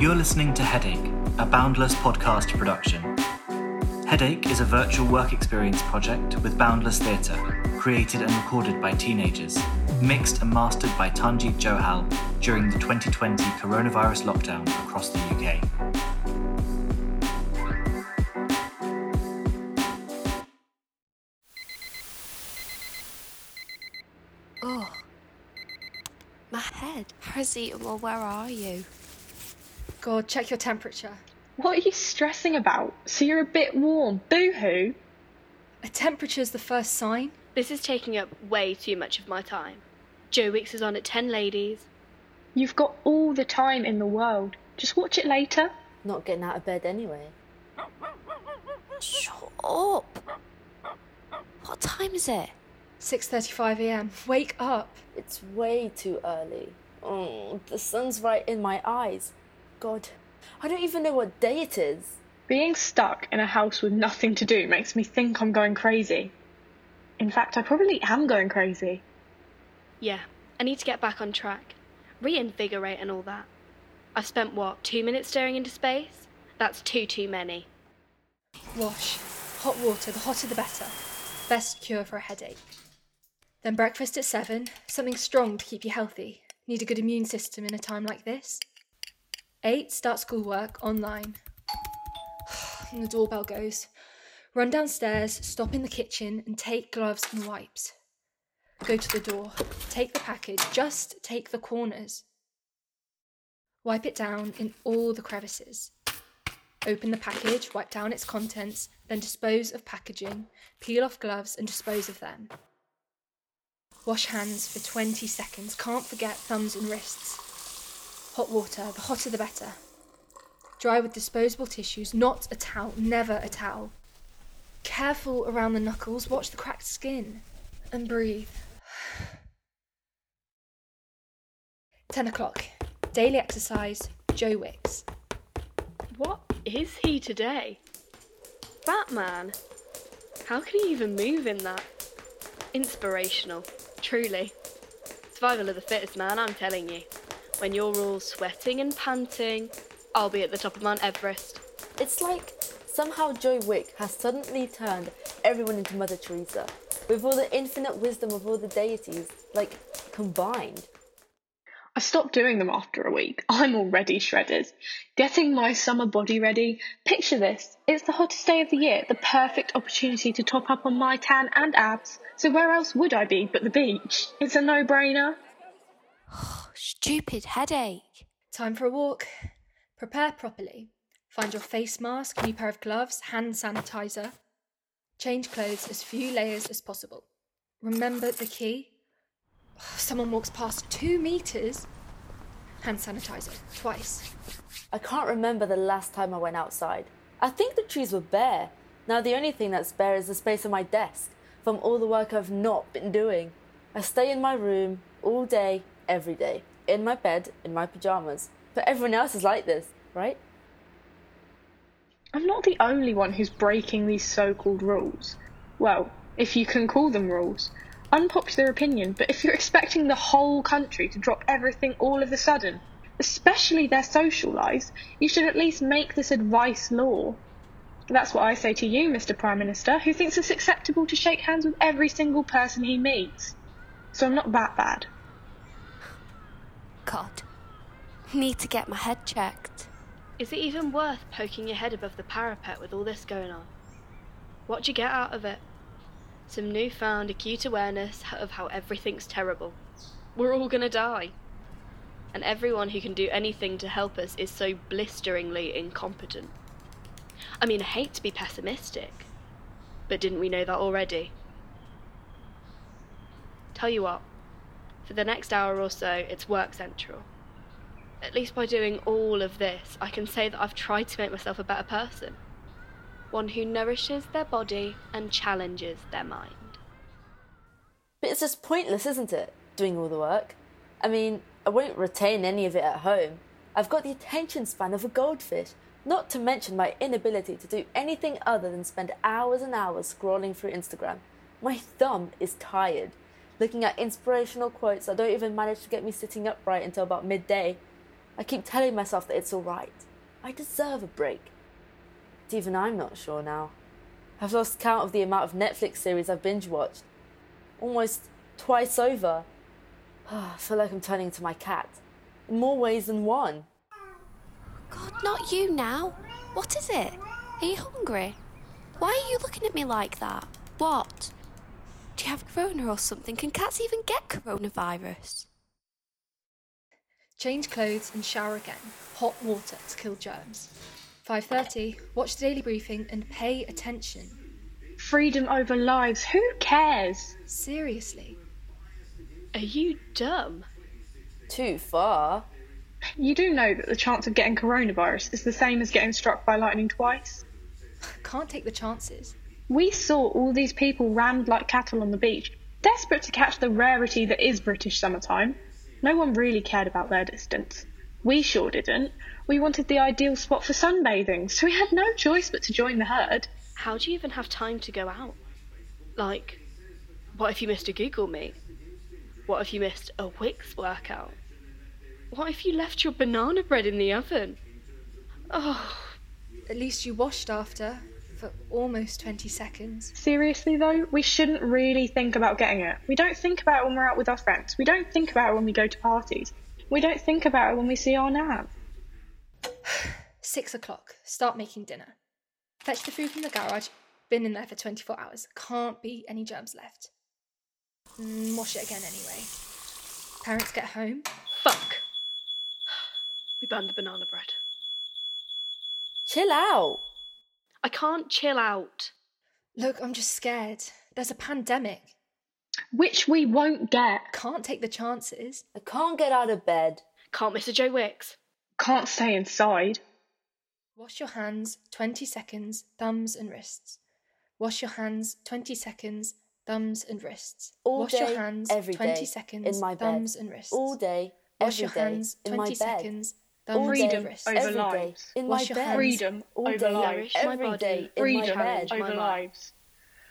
You're listening to Headache, a Boundless podcast production. Headache is a virtual work experience project with Boundless Theatre, created and recorded by teenagers, mixed and mastered by Tanjeet Johal during the 2020 coronavirus lockdown across the UK. Oh, my head. Paracetamol, where are you? God, check your temperature. What are you stressing about? So you're a bit warm. Boo hoo. A temperature's the first sign. This is taking up way too much of my time. Joe Wicks is on at 10 ladies. You've got all the time in the world. Just watch it later. Not getting out of bed anyway. Shut up. What time is it? 6:35 a.m. Wake up. It's way too early. Oh, the sun's right in my eyes. God, I don't even know what day it is. Being stuck in a house with nothing to do makes me think I'm going crazy. In fact, I probably am going crazy. Yeah, I need to get back on track. Reinvigorate and all that. I've spent what, two minutes staring into space? That's too, too many. Wash. Hot water, the hotter the better. Best cure for a headache. Then breakfast at 7, something strong to keep you healthy. Need a good immune system in a time like this. 8. Start schoolwork online. and the doorbell goes. Run downstairs, stop in the kitchen, and take gloves and wipes. Go to the door. Take the package, just take the corners. Wipe it down in all the crevices. Open the package, wipe down its contents, then dispose of packaging, peel off gloves, and dispose of them. Wash hands for 20 seconds. Can't forget thumbs and wrists. Hot water, the hotter the better. Dry with disposable tissues, not a towel, never a towel. Careful around the knuckles, watch the cracked skin. And breathe. 10 o'clock. Daily exercise, Joe Wicks. What is he today? Batman? How can he even move in that? Inspirational, truly. Survival of the fittest, man, I'm telling you. When you're all sweating and panting, I'll be at the top of Mount Everest. It's like somehow Joe Wicks has suddenly turned everyone into Mother Teresa, with all the infinite wisdom of all the deities, like, combined. I stopped doing them after a week. I'm already shredded. Getting my summer body ready. Picture this. It's the hottest day of the year, the perfect opportunity to top up on my tan and abs. So where else would I be but the beach? It's a no-brainer. Stupid headache. Time for a walk. Prepare properly. Find your face mask, new pair of gloves, hand sanitizer. Change clothes as few layers as possible. Remember the key? Someone walks past two meters. Hand sanitizer, twice. I can't remember the last time I went outside. I think the trees were bare. Now the only thing that's bare is the space on my desk from all the work I've not been doing. I stay in my room all day, every day, in my bed, in my pajamas. But everyone else is like this, right? I'm not the only one who's breaking these so called rules. Well, if you can call them rules. Unpopular opinion, but if you're expecting the whole country to drop everything all of a sudden, especially their social lives, you should at least make this advice law. That's what I say to you, Mr. Prime Minister, who thinks it's acceptable to shake hands with every single person he meets. So I'm not that bad. God. Need to get my head checked. Is it even worth poking your head above the parapet with all this going on? What'd you get out of it? Some newfound acute awareness of how everything's terrible. We're all gonna die. And everyone who can do anything to help us is so blisteringly incompetent. I mean, I hate to be pessimistic, but didn't we know that already? Tell you what, for the next hour or so, it's work central. At least by doing all of this, I can say that I've tried to make myself a better person. One who nourishes their body and challenges their mind. But it's just pointless, isn't it? Doing all the work. I mean, I won't retain any of it at home. I've got the attention span of a goldfish, not to mention my inability to do anything other than spend hours and hours scrolling through Instagram. My thumb is tired. Looking at inspirational quotes that don't even manage to get me sitting upright until about midday. I keep telling myself that it's alright. I deserve a break. But even I'm not sure now. I've lost count of the amount of Netflix series I've binge watched. Almost twice over. I feel like I'm turning into my cat. In more ways than one. God, not you now. What is it? Are you hungry? Why are you looking at me like that? What? Do you have corona or something? Can cats even get coronavirus? Change clothes and shower again. Hot water to kill germs. 5:30. Watch the daily briefing and pay attention. Freedom over lives. Who cares? Seriously. Are you dumb? Too far. You do know that the chance of getting coronavirus is the same as getting struck by lightning twice? Can't take the chances. We saw all these people rammed like cattle on the beach, desperate to catch the rarity that is British summertime. No one really cared about their distance. We sure didn't. We wanted the ideal spot for sunbathing, so we had no choice but to join the herd. How do you even have time to go out? Like, what if you missed a Google Meet? What if you missed a Wicks workout? What if you left your banana bread in the oven? Oh, At least you washed after for almost 20 seconds. Seriously though, we shouldn't really think about getting it. We don't think about it when we're out with our friends. We don't think about it when we go to parties. We don't think about it when we see our nan. Six o'clock. Start making dinner. Fetch the food from the garage. Been in there for 24 hours. Can't be any germs left. Mm, wash it again anyway. Parents get home. fuck. We burned the banana bread. Chill out. I can't chill out. Look, I'm just scared. There's a pandemic. Which we won't get. Can't take the chances. I can't get out of bed. Can't miss a Joe Wicks. Can't stay inside. Wash your hands 20 seconds, thumbs and wrists. Wash your hands 20 seconds, thumbs and wrists. All Wash day, your hands every 20 day, seconds, in my bed. thumbs and wrists. All day, Wash every your day, hands in 20 my bed. Seconds, All thumbs day, and Freedom over every day, lives. in Wash my your bed. Freedom All over day, lives. my every body. day, in my Freedom bed. over mind. lives.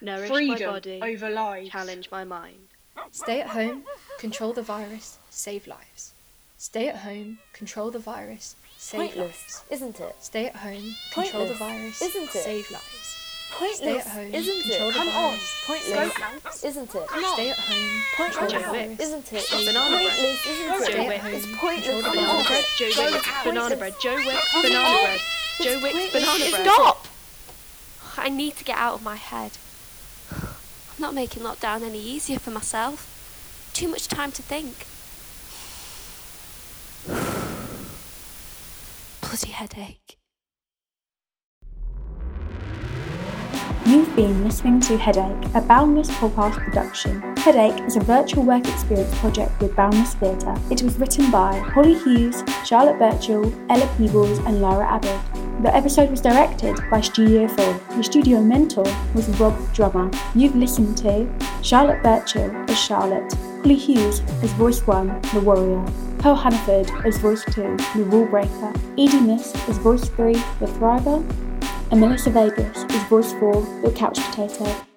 Nourish Freedom my body. over lives. Challenge my mind. Stay at home, control the virus, save lives. Stay at home, control the virus, save Pointless, lives. isn't it? Stay at home, control the virus, isn't it? save lives. Pointless, home, isn't control it? the Come on. virus, Pointless, save lives. isn't it? Come Stay at home, control Joe the Wicks. virus, Isn't it? save Banana bread. lives. Pointless, isn't Stay it? at Wicks. It's home, pointless. control the Banana Come bread, virus, Joe Joe Wicks, Wicks. banana bread, Joe Wicks, banana on. bread, Joe It's Wicks, pointless. banana It's bread. Stop! I need to get out of my head. I'm not making lockdown any easier for myself. Too much time to think. Bloody headache. You've been listening to Headache, a Boundless podcast production. Headache is a virtual work experience project with Boundless Theatre. It was written by Holly Hughes, Charlotte Birchall, Ella Peebles, and Laura Abbott. The episode was directed by Studio 4. The studio mentor was Rob Drummer. You've listened to Charlotte Birchall as Charlotte, Holly Hughes as Voice 1, the Warrior, Pearl Hannaford as Voice 2, the Rule Breaker, Edie Miss as Voice 3, the Thriver, and Melissa Vegas is voice for the couch potato.